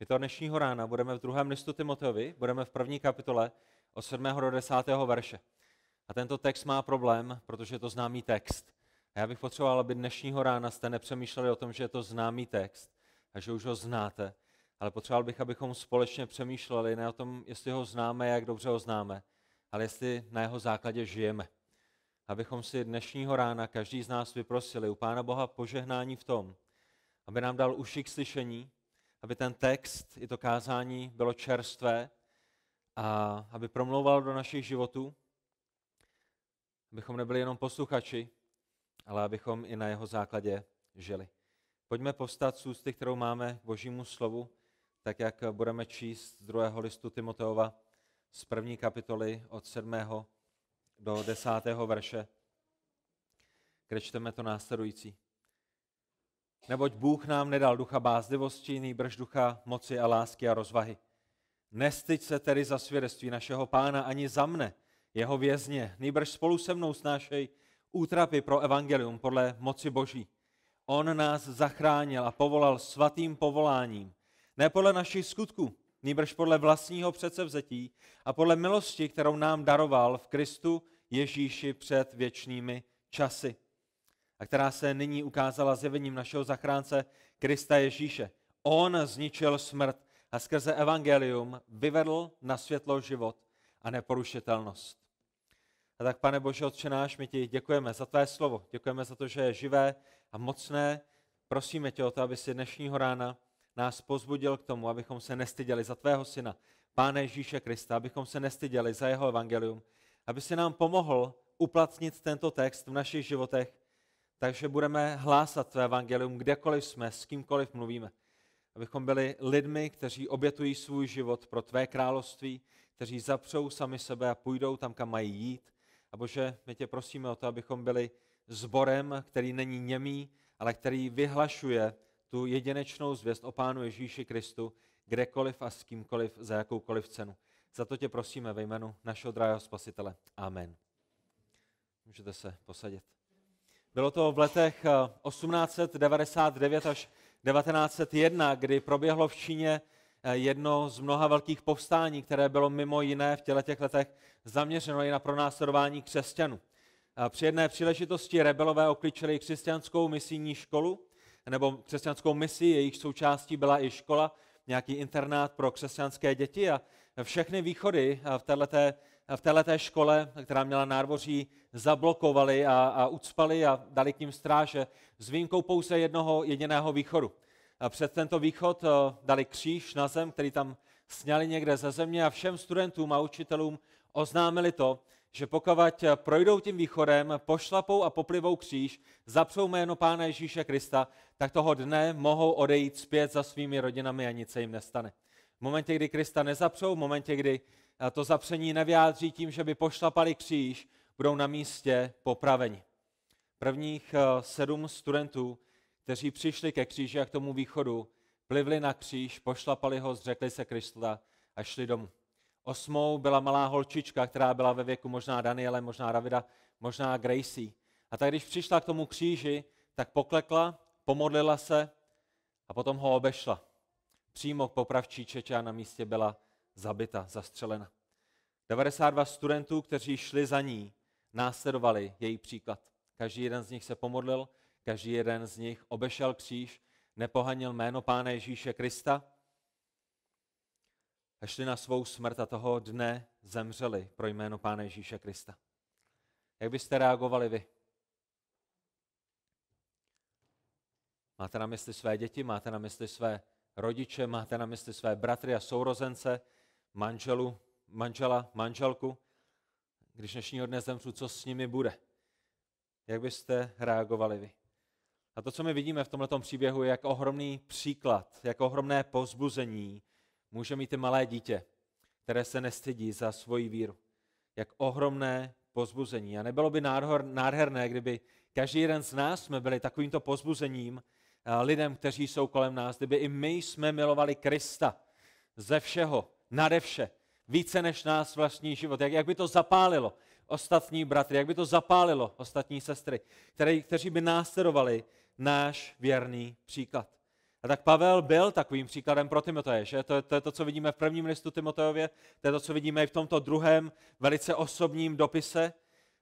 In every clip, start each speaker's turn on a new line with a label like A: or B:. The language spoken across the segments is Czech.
A: My to dnešního rána budeme v druhém listu Timoteovi, budeme v první kapitole od 7. do 10. verše. A tento text má problém, protože je to známý text. A já bych potřeboval, aby dnešního rána jste nepřemýšleli o tom, že je to známý text a že už ho znáte, ale potřeboval bych, abychom společně přemýšleli ne o tom, jestli ho známe, jak dobře ho známe, ale jestli na jeho základě žijeme. Abychom si dnešního rána každý z nás vyprosili u Pána Boha požehnání v tom, aby nám dal uši k slyšení, aby ten text i to kázání bylo čerstvé a aby promlouval do našich životů, abychom nebyli jenom posluchači, ale abychom i na jeho základě žili. Pojďme povstat z ústy, kterou máme k božímu slovu, tak jak budeme číst z druhého listu Timoteova z první kapitoly od 7. do 10. verše, kde čteme to následující. Neboť Bůh nám nedal ducha bázlivosti, nýbrž ducha moci a lásky a rozvahy. Nestyď se tedy za svědectví našeho pána ani za mne, jeho vězně, nýbrž spolu se mnou snášej útrapy pro evangelium podle moci Boží. On nás zachránil a povolal svatým povoláním, ne podle našich skutků, nýbrž podle vlastního předsevzetí a podle milosti, kterou nám daroval v Kristu Ježíši před věčnými časy a která se nyní ukázala zjevením našeho zachránce Krista Ježíše. On zničil smrt a skrze evangelium vyvedl na světlo život a neporušitelnost. A tak, pane Bože, Otče náš, my ti děkujeme za tvé slovo. Děkujeme za to, že je živé a mocné. Prosíme tě o to, aby si dnešního rána nás pozbudil k tomu, abychom se nestyděli za tvého syna, Páne Ježíše Krista, abychom se nestyděli za jeho evangelium, aby si nám pomohl uplatnit tento text v našich životech, takže budeme hlásat tvé evangelium kdekoliv jsme, s kýmkoliv mluvíme. Abychom byli lidmi, kteří obětují svůj život pro tvé království, kteří zapřou sami sebe a půjdou tam, kam mají jít. A Bože, my tě prosíme o to, abychom byli zborem, který není němý, ale který vyhlašuje tu jedinečnou zvěst o Pánu Ježíši Kristu, kdekoliv a s kýmkoliv, za jakoukoliv cenu. Za to tě prosíme ve jménu našeho drahého spasitele. Amen. Můžete se posadit. Bylo to v letech 1899 eh, až 1901, kdy proběhlo v Číně eh, jedno z mnoha velkých povstání, které bylo mimo jiné v těle těch letech zaměřeno i na pronásledování křesťanů. Při jedné příležitosti rebelové okličili křesťanskou misijní školu, nebo křesťanskou misi, jejich součástí byla i škola, nějaký internát pro křesťanské děti a všechny východy v této, v této škole, která měla nádvoří, zablokovali a, a ucpali a dali k ním stráže s výjimkou pouze jednoho jediného východu. A před tento východ dali kříž na zem, který tam sněli někde ze země a všem studentům a učitelům oznámili to, že pokud projdou tím východem, pošlapou a poplivou kříž, zapřou jméno Pána Ježíše Krista, tak toho dne mohou odejít zpět za svými rodinami a nic se jim nestane. V momentě, kdy Krista nezapřou, v momentě, kdy to zapření nevyjádří tím, že by pošlapali kříž, budou na místě popraveni. Prvních eh, sedm studentů, kteří přišli ke kříži a k tomu východu, plivli na kříž, pošlapali ho, zřekli se Krista a šli domů. Osmou byla malá holčička, která byla ve věku možná Daniele, možná Davida, možná Gracie. A tak když přišla k tomu kříži, tak poklekla, pomodlila se a potom ho obešla. Přímo k popravčí čeče a na místě byla zabita, zastřelena. 92 studentů, kteří šli za ní, následovali její příklad. Každý jeden z nich se pomodlil, každý jeden z nich obešel kříž, nepohanil jméno Pána Ježíše Krista a šli na svou smrt a toho dne zemřeli pro jméno Pána Ježíše Krista. Jak byste reagovali vy? Máte na mysli své děti, máte na mysli své rodiče, máte na mysli své bratry a sourozence, manželu, manžela, manželku, když dnešního dne zemřu, co s nimi bude? Jak byste reagovali vy? A to, co my vidíme v tomto příběhu, je jak ohromný příklad, jak ohromné pozbuzení může mít i malé dítě, které se nestydí za svoji víru. Jak ohromné pozbuzení. A nebylo by nádherné, kdyby každý jeden z nás jsme byli takovýmto pozbuzením lidem, kteří jsou kolem nás, kdyby i my jsme milovali Krista ze všeho, nade vše, více než nás vlastní život. Jak, jak by to zapálilo ostatní bratry, jak by to zapálilo ostatní sestry, které, kteří by následovali náš věrný příklad. A tak Pavel byl takovým příkladem pro Timoteje, že? To, to je to, co vidíme v prvním listu Timoteově, to je to, co vidíme i v tomto druhém velice osobním dopise.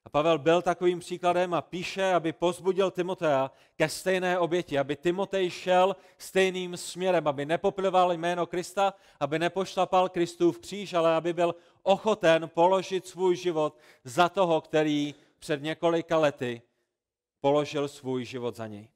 A: A Pavel byl takovým příkladem a píše, aby pozbudil Timotea ke stejné oběti, aby Timotej šel stejným směrem, aby nepoplival jméno Krista, aby nepošlapal Kristův kříž, ale aby byl ochoten položit svůj život za toho, který před několika lety položil svůj život za něj.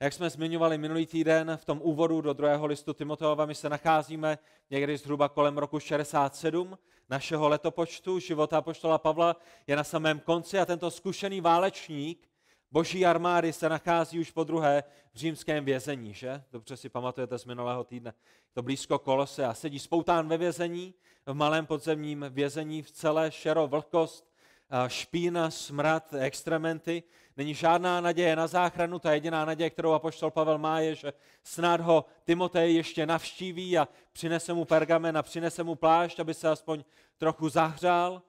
A: Jak jsme zmiňovali minulý týden v tom úvodu do druhého listu Timoteova, my se nacházíme někdy zhruba kolem roku 67 našeho letopočtu. Života poštola Pavla je na samém konci a tento zkušený válečník boží armády se nachází už po druhé v římském vězení, že? Dobře si pamatujete z minulého týdne. To blízko kolose a sedí spoután ve vězení, v malém podzemním vězení v celé šero vlhkost, špína, smrad, extrementy. Není žádná naděje na záchranu, ta jediná naděje, kterou apoštol Pavel má, je, že snad ho Timotej ještě navštíví a přinese mu pergamen a přinese mu plášť, aby se aspoň trochu zahřál.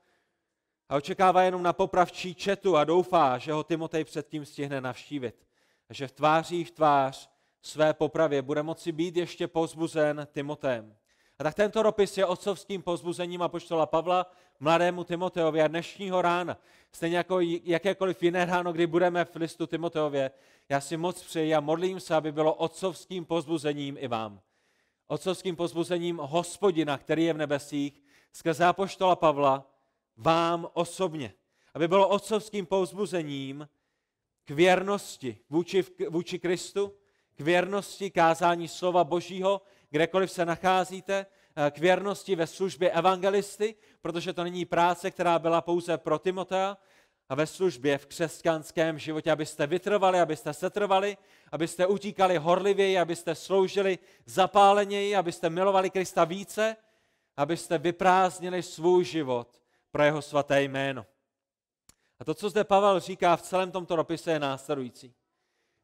A: A očekává jenom na popravčí četu a doufá, že ho Timotej předtím stihne navštívit. A že v tváří v tvář své popravě bude moci být ještě pozbuzen Timotem. A tak tento dopis je otcovským pozbuzením apoštola Pavla mladému Timoteovi a dnešního rána, stejně jako jakékoliv jiné ráno, kdy budeme v listu Timoteově, já si moc přeji a modlím se, aby bylo otcovským pozbuzením i vám. Otcovským pozbuzením hospodina, který je v nebesích, skrze apoštola Pavla, vám osobně. Aby bylo otcovským pozbuzením k věrnosti vůči, vůči Kristu, k věrnosti kázání slova Božího, kdekoliv se nacházíte, k věrnosti ve službě evangelisty, protože to není práce, která byla pouze pro Timotea, a ve službě v křesťanském životě, abyste vytrvali, abyste setrvali, abyste utíkali horlivěji, abyste sloužili zapáleněji, abyste milovali Krista více, abyste vyprázdnili svůj život pro jeho svaté jméno. A to, co zde Pavel říká v celém tomto dopise, je následující.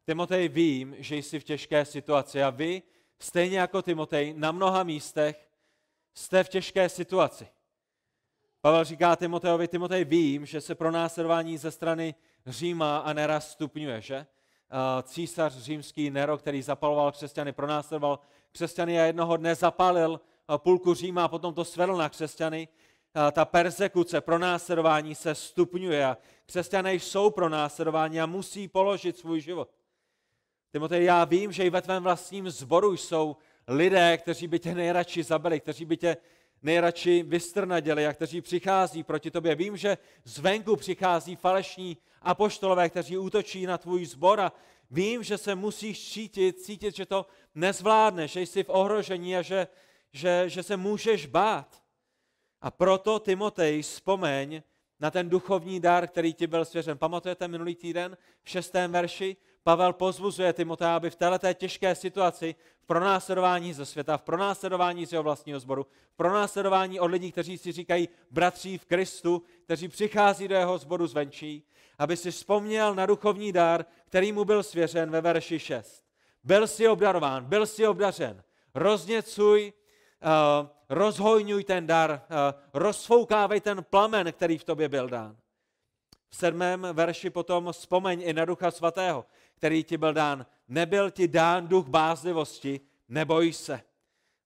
A: Timotej, vím, že jsi v těžké situaci a vy, stejně jako Timotej, na mnoha místech jste v těžké situaci. Pavel říká Timoteovi, Timotej, vím, že se pro následování ze strany Říma a Nera stupňuje, že? Císař římský Nero, který zapaloval křesťany, pronásledoval křesťany a jednoho dne zapálil půlku Říma a potom to svedl na křesťany. Ta persekuce, pronásledování se stupňuje a křesťané jsou pronásledováni a musí položit svůj život. Timotej, já vím, že i ve tvém vlastním zboru jsou lidé, kteří by tě nejradši zabili, kteří by tě nejradši vystrnaděli a kteří přichází proti tobě. Vím, že zvenku přichází falešní apoštolové, kteří útočí na tvůj zbor a vím, že se musíš cítit, cítit, že to nezvládneš, že jsi v ohrožení a že, že, že se můžeš bát. A proto, Timotej, vzpomeň na ten duchovní dar, který ti byl svěřen. Pamatujete minulý týden v šestém verši? Pavel pozvuzuje Timotea, aby v této těžké situaci, v pronásledování ze světa, v pronásledování z jeho vlastního sboru, v pronásledování od lidí, kteří si říkají bratří v Kristu, kteří přichází do jeho sboru zvenčí, aby si vzpomněl na duchovní dar, který mu byl svěřen ve verši 6. Byl si obdarován, byl si obdařen. Rozněcuj, uh, rozhojňuj ten dar, uh, rozfoukávej ten plamen, který v tobě byl dán. Sedmém verši potom vzpomeň i na Ducha Svatého, který ti byl dán. Nebyl ti dán duch bázlivosti, neboj se.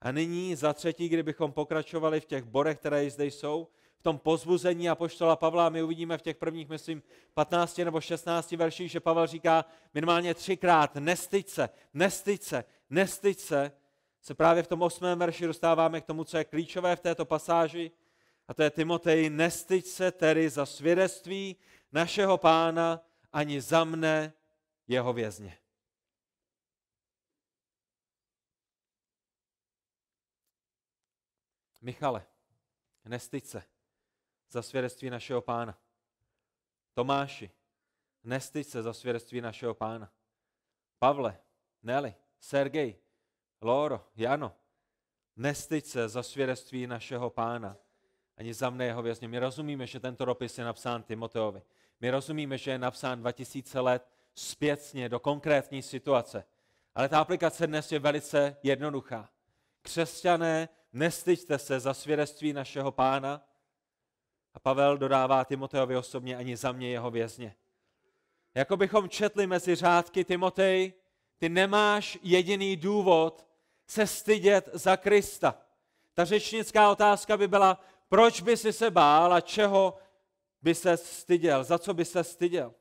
A: A nyní za třetí, kdybychom pokračovali v těch bodech, které zde jsou, v tom pozbuzení a poštola Pavla, my uvidíme v těch prvních, myslím, 15 nebo 16 verších, že Pavel říká minimálně třikrát, nestyď se, nestyď se, nestyď se, se právě v tom osmém verši dostáváme k tomu, co je klíčové v této pasáži, a to je Timotej, nestyď se tedy za svědectví našeho pána ani za mne, jeho vězně. Michale, nestyď se za svědectví našeho pána. Tomáši, nestyď se za svědectví našeho pána. Pavle, Nelly, Sergej, Loro, Jano, nestyď se za svědectví našeho pána, ani za mne jeho vězně. My rozumíme, že tento dopis je napsán Timoteovi. My rozumíme, že je napsán 2000 let zpětně do konkrétní situace. Ale ta aplikace dnes je velice jednoduchá. Křesťané, nestyďte se za svědectví našeho pána. A Pavel dodává Timoteovi osobně ani za mě jeho vězně. Jako bychom četli mezi řádky Timotej, Ty nemáš jediný důvod se stydět za Krista. Ta řečnická otázka by byla, proč by si se bál a čeho by se styděl, za co by se styděl.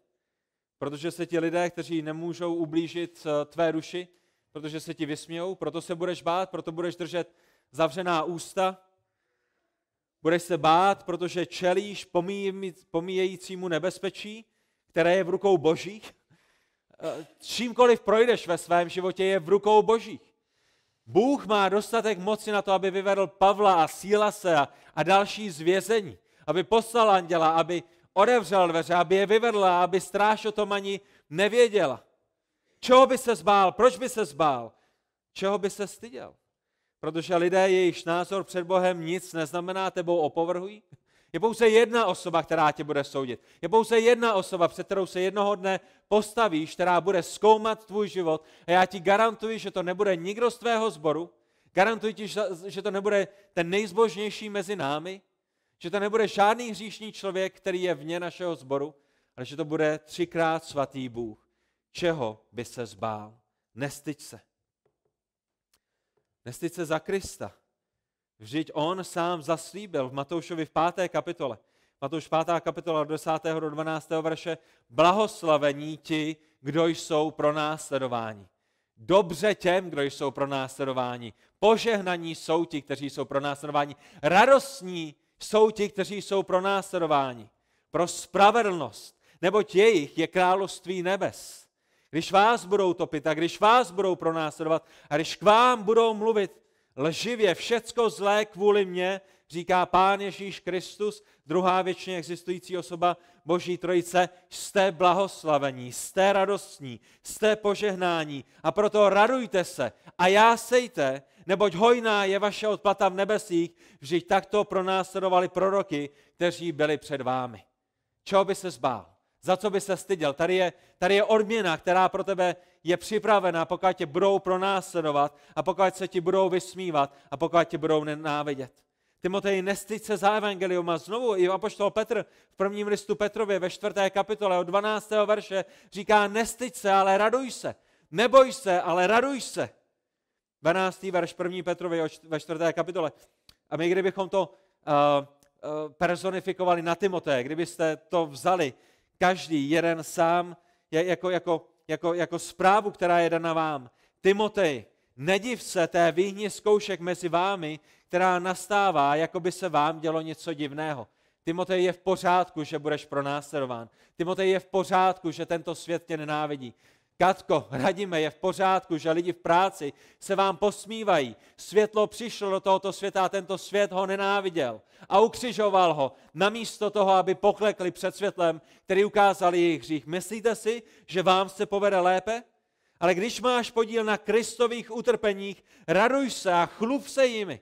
A: Protože se ti lidé, kteří nemůžou ublížit eh, tvé duši, protože se ti vysmějou, proto se budeš bát, proto budeš držet zavřená ústa, budeš se bát, protože čelíš pomíjejícímu nebezpečí, které je v rukou božích. Eh, čímkoliv projdeš ve svém životě, je v rukou božích. Bůh má dostatek moci na to, aby vyvedl Pavla a Sílase a, a další z vězení, aby poslal anděla, aby odevřel dveře, aby je vyvedla, aby stráž o tom ani nevěděla. Čeho by se zbál? Proč by se zbál? Čeho by se styděl? Protože lidé, jejichž názor před Bohem nic neznamená, tebou opovrhují. Je pouze jedna osoba, která tě bude soudit. Je pouze jedna osoba, před kterou se jednoho dne postavíš, která bude zkoumat tvůj život. A já ti garantuji, že to nebude nikdo z tvého sboru. Garantuji ti, že to nebude ten nejzbožnější mezi námi. Že to nebude žádný hříšný člověk, který je vně našeho sboru, ale že to bude třikrát svatý Bůh. Čeho by se zbál? Nestyď se. Nestyď se za Krista. Vždyť on sám zaslíbil v Matoušovi v 5. kapitole. Matouš 5. kapitola 10. do 12. verše. Blahoslavení ti, kdo jsou pro následování. Dobře těm, kdo jsou pro následování. Požehnaní jsou ti, kteří jsou pro následování. Radostní jsou ti, kteří jsou pro následování. Pro spravedlnost, neboť jejich je království nebes. Když vás budou topit a když vás budou pronásledovat a když k vám budou mluvit lživě všecko zlé kvůli mně, říká Pán Ježíš Kristus, druhá věčně existující osoba Boží Trojice, jste blahoslavení, jste radostní, jste požehnání a proto radujte se a já sejte, neboť hojná je vaše odplata v nebesích, vždyť takto pronásledovali proroky, kteří byli před vámi. Čeho by se zbál? Za co by se styděl? Tady je, tady je odměna, která pro tebe je připravená, pokud tě budou pronásledovat a pokud se ti budou vysmívat a pokud tě budou nenávidět. Timotej, nestyď se za evangelium a znovu i apoštol Petr v prvním listu Petrově ve čtvrté kapitole od 12. verše říká, nestyď se, ale raduj se. Neboj se, ale raduj se. 12. verš 1. Petrově ve čtvrté kapitole. A my kdybychom to uh, uh, personifikovali na Timoteje, kdybyste to vzali, každý jeden sám, jako, jako, jako, jako zprávu, která je dana vám. Timotej, nediv se té výhni zkoušek mezi vámi, která nastává, jako by se vám dělo něco divného. Timotej je v pořádku, že budeš pronásledován. Timotej je v pořádku, že tento svět tě nenávidí. Katko, radíme, je v pořádku, že lidi v práci se vám posmívají. Světlo přišlo do tohoto světa a tento svět ho nenáviděl a ukřižoval ho, namísto toho, aby poklekli před světlem, který ukázal jejich hřích. Myslíte si, že vám se povede lépe? Ale když máš podíl na Kristových utrpeních, raduj se a chlup se jimi,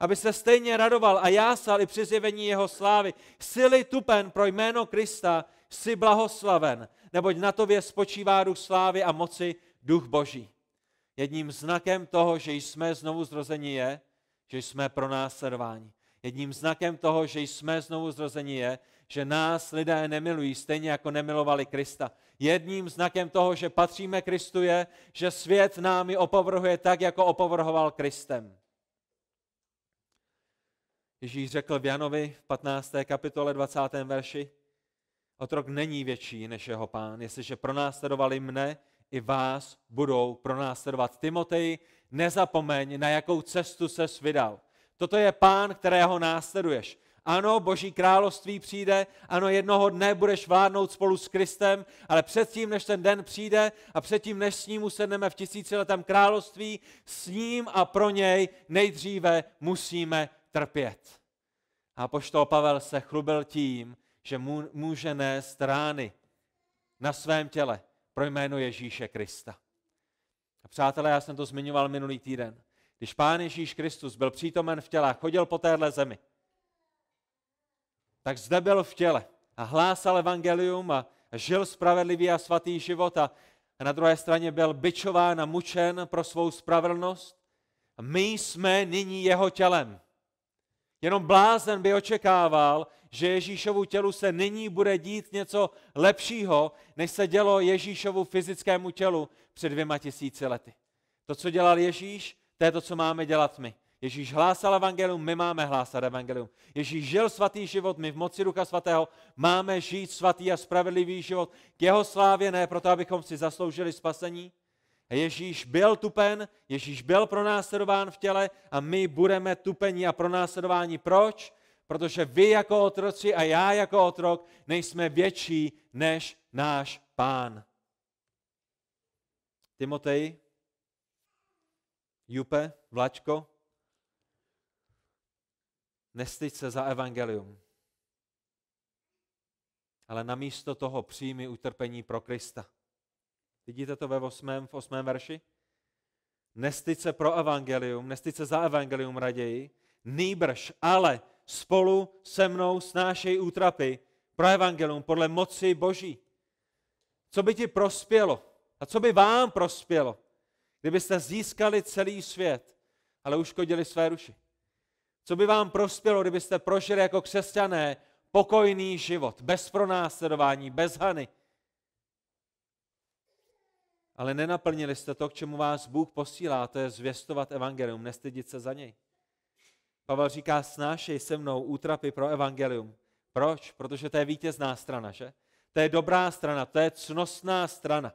A: aby se stejně radoval a jásal i při zjevení jeho slávy. Sily tupen pro jméno Krista, jsi blahoslaven neboť na tobě spočívá duch slávy a moci, duch boží. Jedním znakem toho, že jsme znovu zrození je, že jsme pro následování. Jedním znakem toho, že jsme znovu zrození je, že nás lidé nemilují stejně jako nemilovali Krista. Jedním znakem toho, že patříme Kristu je, že svět námi opovrhuje tak, jako opovrhoval Kristem. Ježíš řekl v Janovi v 15. kapitole 20. verši, Otrok není větší než jeho pán. Jestliže pronásledovali mne, i vás budou pronásledovat. Timotej, nezapomeň, na jakou cestu se vydal. Toto je pán, kterého následuješ. Ano, boží království přijde, ano, jednoho dne budeš vládnout spolu s Kristem, ale předtím, než ten den přijde a předtím, než s ním usedneme v tisíciletém království, s ním a pro něj nejdříve musíme trpět. A poštol Pavel se chlubil tím, že může nést rány na svém těle pro jméno Ježíše Krista. A přátelé, já jsem to zmiňoval minulý týden. Když Pán Ježíš Kristus byl přítomen v těle a chodil po téhle zemi, tak zde byl v těle a hlásal evangelium a žil spravedlivý a svatý život a na druhé straně byl byčován a mučen pro svou spravedlnost. A my jsme nyní jeho tělem. Jenom blázen by očekával, že Ježíšovu tělu se nyní bude dít něco lepšího, než se dělo Ježíšovu fyzickému tělu před dvěma tisíci lety. To, co dělal Ježíš, to je to, co máme dělat my. Ježíš hlásal evangelium, my máme hlásat evangelium. Ježíš žil svatý život, my v moci Ducha Svatého máme žít svatý a spravedlivý život k jeho slávě, ne proto, abychom si zasloužili spasení. Ježíš byl tupen, Ježíš byl pronásledován v těle a my budeme tupení a pronásledováni. Proč? Protože vy jako otroci a já jako otrok nejsme větší než náš pán. Timotej, Jupe, Vlačko, nestyď se za evangelium, ale namísto toho přijmi utrpení pro Krista. Vidíte to ve 8. v 8. verši? Nestyď se pro evangelium, nestyď se za evangelium raději, nýbrž, ale spolu se mnou snášej útrapy pro evangelium podle moci Boží. Co by ti prospělo a co by vám prospělo, kdybyste získali celý svět, ale uškodili své duši? Co by vám prospělo, kdybyste prožili jako křesťané pokojný život, bez pronásledování, bez hany? Ale nenaplnili jste to, k čemu vás Bůh posílá, to je zvěstovat evangelium, nestydit se za něj. Pavel říká, snášej se mnou útrapy pro evangelium. Proč? Protože to je vítězná strana, že? To je dobrá strana, to je cnostná strana.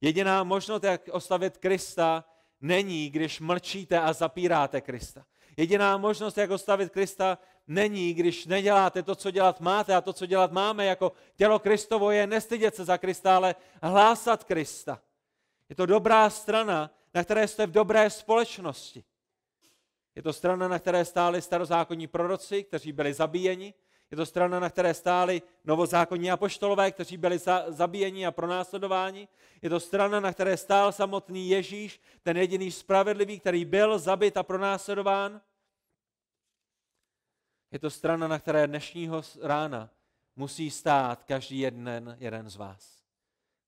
A: Jediná možnost, jak oslavit Krista, není, když mlčíte a zapíráte Krista. Jediná možnost, jak ostavit Krista, není, když neděláte to, co dělat máte a to, co dělat máme jako tělo Kristovo, je nestydět se za Krista, ale hlásat Krista. Je to dobrá strana, na které jste v dobré společnosti. Je to strana, na které stáli starozákonní proroci, kteří byli zabíjeni. Je to strana, na které stáli novozákonní apoštolové, kteří byli za, zabíjeni a pronásledováni. Je to strana, na které stál samotný Ježíš, ten jediný spravedlivý, který byl zabit a pronásledován. Je to strana, na které dnešního rána musí stát každý jeden, jeden z vás.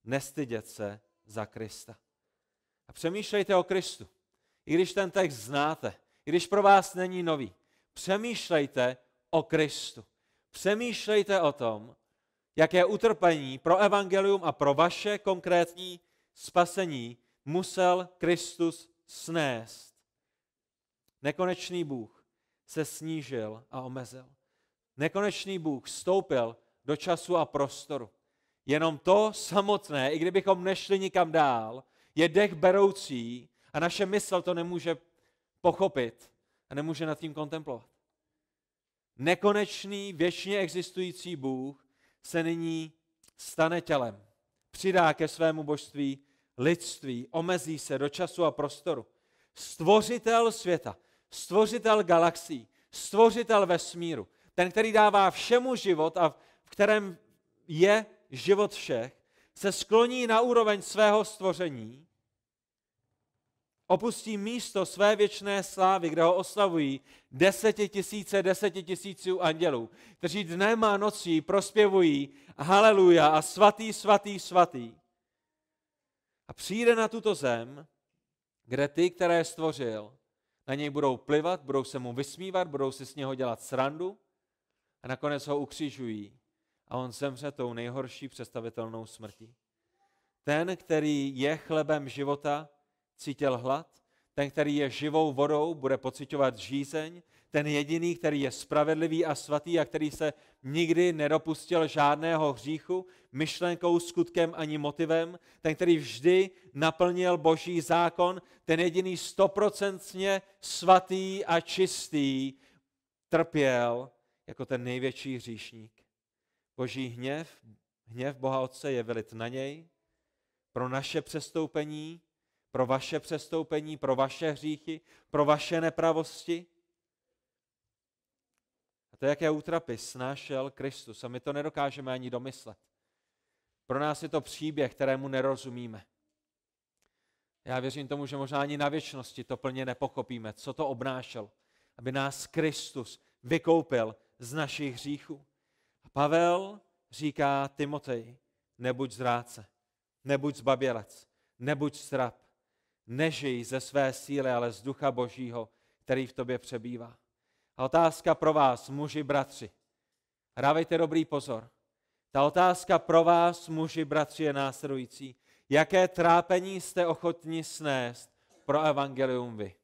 A: Nestydět se za Krista. A přemýšlejte o Kristu. I když ten text znáte, i když pro vás není nový, přemýšlejte o Kristu. Přemýšlejte o tom, jaké utrpení pro evangelium a pro vaše konkrétní spasení musel Kristus snést. Nekonečný Bůh se snížil a omezil. Nekonečný Bůh vstoupil do času a prostoru. Jenom to samotné, i kdybychom nešli nikam dál, je dech beroucí a naše mysl to nemůže pochopit a nemůže nad tím kontemplovat. Nekonečný, věčně existující Bůh se nyní stane tělem, přidá ke svému božství lidství, omezí se do času a prostoru. Stvořitel světa, stvořitel galaxií, stvořitel vesmíru, ten, který dává všemu život a v kterém je život všech, se skloní na úroveň svého stvoření, opustí místo své věčné slávy, kde ho oslavují desetitisíce, desetitisíců andělů, kteří dnem a nocí prospěvují haleluja a svatý, svatý, svatý. A přijde na tuto zem, kde ty, které stvořil, na něj budou plivat, budou se mu vysmívat, budou si s něho dělat srandu a nakonec ho ukřižují a on zemře tou nejhorší představitelnou smrtí. Ten, který je chlebem života, cítil hlad, ten, který je živou vodou, bude pocitovat žízeň, ten jediný, který je spravedlivý a svatý a který se nikdy nedopustil žádného hříchu, myšlenkou, skutkem ani motivem, ten, který vždy naplnil boží zákon, ten jediný stoprocentně svatý a čistý, trpěl jako ten největší hříšník. Boží hněv, hněv Boha Otce je vylit na něj pro naše přestoupení, pro vaše přestoupení, pro vaše hříchy, pro vaše nepravosti. A to, jaké útrapy snášel Kristus. A my to nedokážeme ani domyslet. Pro nás je to příběh, kterému nerozumíme. Já věřím tomu, že možná ani na věčnosti to plně nepochopíme, co to obnášel, aby nás Kristus vykoupil z našich hříchů. Pavel říká Timotej, nebuď zráce, nebuď zbabělec, nebuď strap, nežij ze své síly, ale z ducha božího, který v tobě přebývá. A otázka pro vás, muži, bratři. Dávejte dobrý pozor. Ta otázka pro vás, muži, bratři, je následující. Jaké trápení jste ochotni snést pro evangelium vy?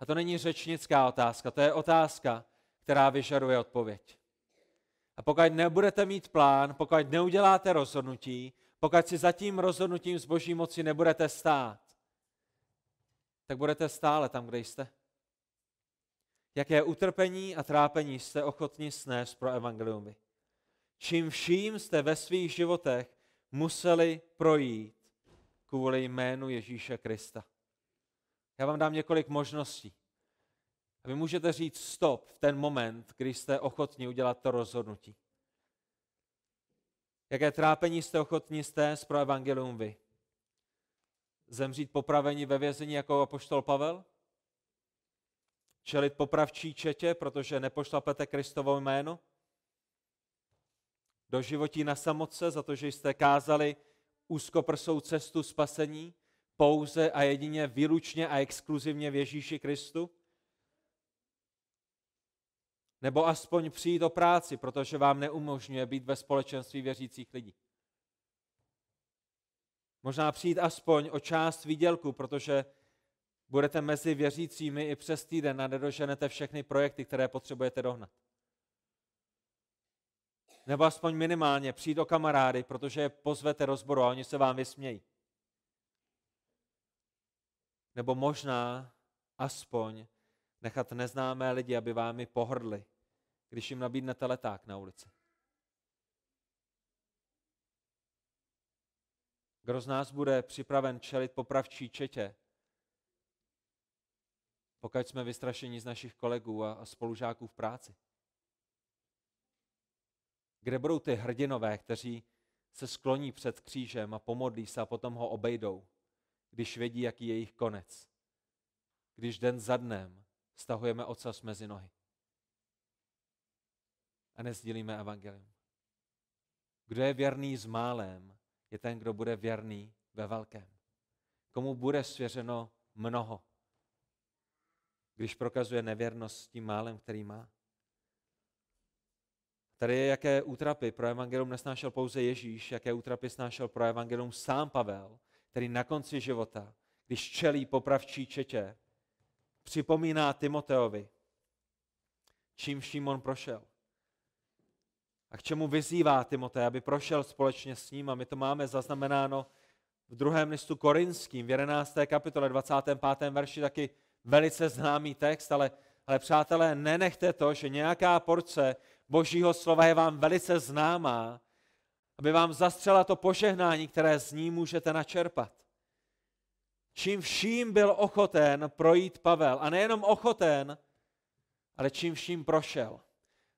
A: A to není řečnická otázka, to je otázka, která vyžaduje odpověď. A pokud nebudete mít plán, pokud neuděláte rozhodnutí, pokud si za tím rozhodnutím z boží moci nebudete stát, tak budete stále tam, kde jste. Jaké utrpení a trápení jste ochotni snést pro evangelium? Čím vším jste ve svých životech museli projít kvůli jménu Ježíše Krista. Já vám dám několik možností. A vy můžete říct stop v ten moment, kdy jste ochotni udělat to rozhodnutí. Jaké trápení jste ochotni jste pro evangelium vy? Zemřít popravení ve vězení jako apoštol Pavel? Čelit popravčí četě, protože nepošlapete Kristovo jméno? Do životí na samotce za to, že jste kázali úzkoprsou cestu spasení pouze a jedině výlučně a exkluzivně v Ježíši Kristu? Nebo aspoň přijít o práci, protože vám neumožňuje být ve společenství věřících lidí. Možná přijít aspoň o část výdělku, protože budete mezi věřícími i přes týden a nedoženete všechny projekty, které potřebujete dohnat. Nebo aspoň minimálně přijít o kamarády, protože je pozvete rozboru a oni se vám vysmějí. Nebo možná aspoň nechat neznámé lidi, aby vámi pohrdli, když jim nabídnete leták na ulici. Kdo z nás bude připraven čelit popravčí četě, pokud jsme vystrašeni z našich kolegů a, spolužáků v práci? Kde budou ty hrdinové, kteří se skloní před křížem a pomodlí se a potom ho obejdou, když vědí, jaký je jejich konec? Když den za dnem stahujeme ocas mezi nohy a nezdílíme evangelium. Kdo je věrný s málem, je ten, kdo bude věrný ve velkém. Komu bude svěřeno mnoho, když prokazuje nevěrnost s tím málem, který má. Tady je, jaké útrapy pro evangelium nesnášel pouze Ježíš, jaké útrapy snášel pro evangelium sám Pavel, který na konci života, když čelí popravčí četě, připomíná Timoteovi, čím vším on prošel. A k čemu vyzývá Timotej, aby prošel společně s ním. A my to máme zaznamenáno v druhém listu korinským, v 11. kapitole 25. verši taky velice známý text, ale, ale přátelé, nenechte to, že nějaká porce božího slova je vám velice známá, aby vám zastřela to požehnání, které z ní můžete načerpat. Čím vším byl ochoten projít Pavel. A nejenom ochoten, ale čím vším prošel.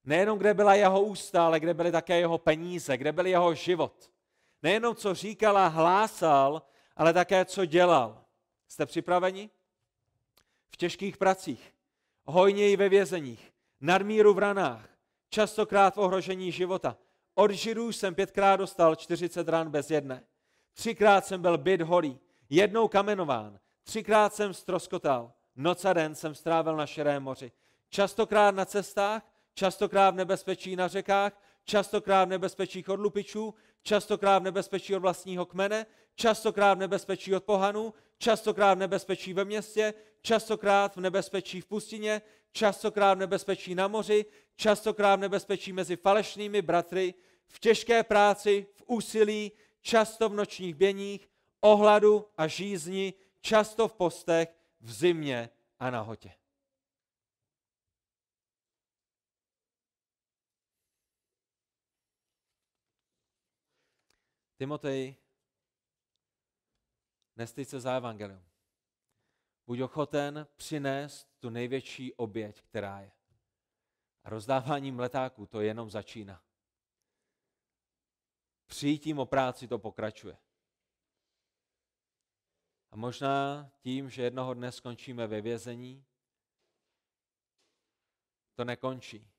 A: Nejenom kde byla jeho ústa, ale kde byly také jeho peníze, kde byl jeho život. Nejenom co říkal a hlásal, ale také co dělal. Jste připraveni? V těžkých pracích, hojněji ve vězeních, nadmíru v ranách, častokrát v ohrožení života. Od židů jsem pětkrát dostal 40 ran bez jedné. Třikrát jsem byl byt holý, jednou kamenován, třikrát jsem stroskotal, noc a den jsem strávil na širém moři. Častokrát na cestách, častokrát v nebezpečí na řekách, častokrát v nebezpečí od lupičů, častokrát v nebezpečí od vlastního kmene, častokrát v nebezpečí od pohanů, častokrát v nebezpečí ve městě, častokrát v nebezpečí v pustině, častokrát v nebezpečí na moři, častokrát v nebezpečí mezi falešnými bratry, v těžké práci, v úsilí, často v nočních běních, ohladu a žízni, často v postech, v zimě a na Timotej, nestyď se za evangelium. Buď ochoten přinést tu největší oběť, která je. A rozdáváním letáků to jenom začíná. Přijítím o práci to pokračuje. A možná tím, že jednoho dne skončíme ve vězení, to nekončí.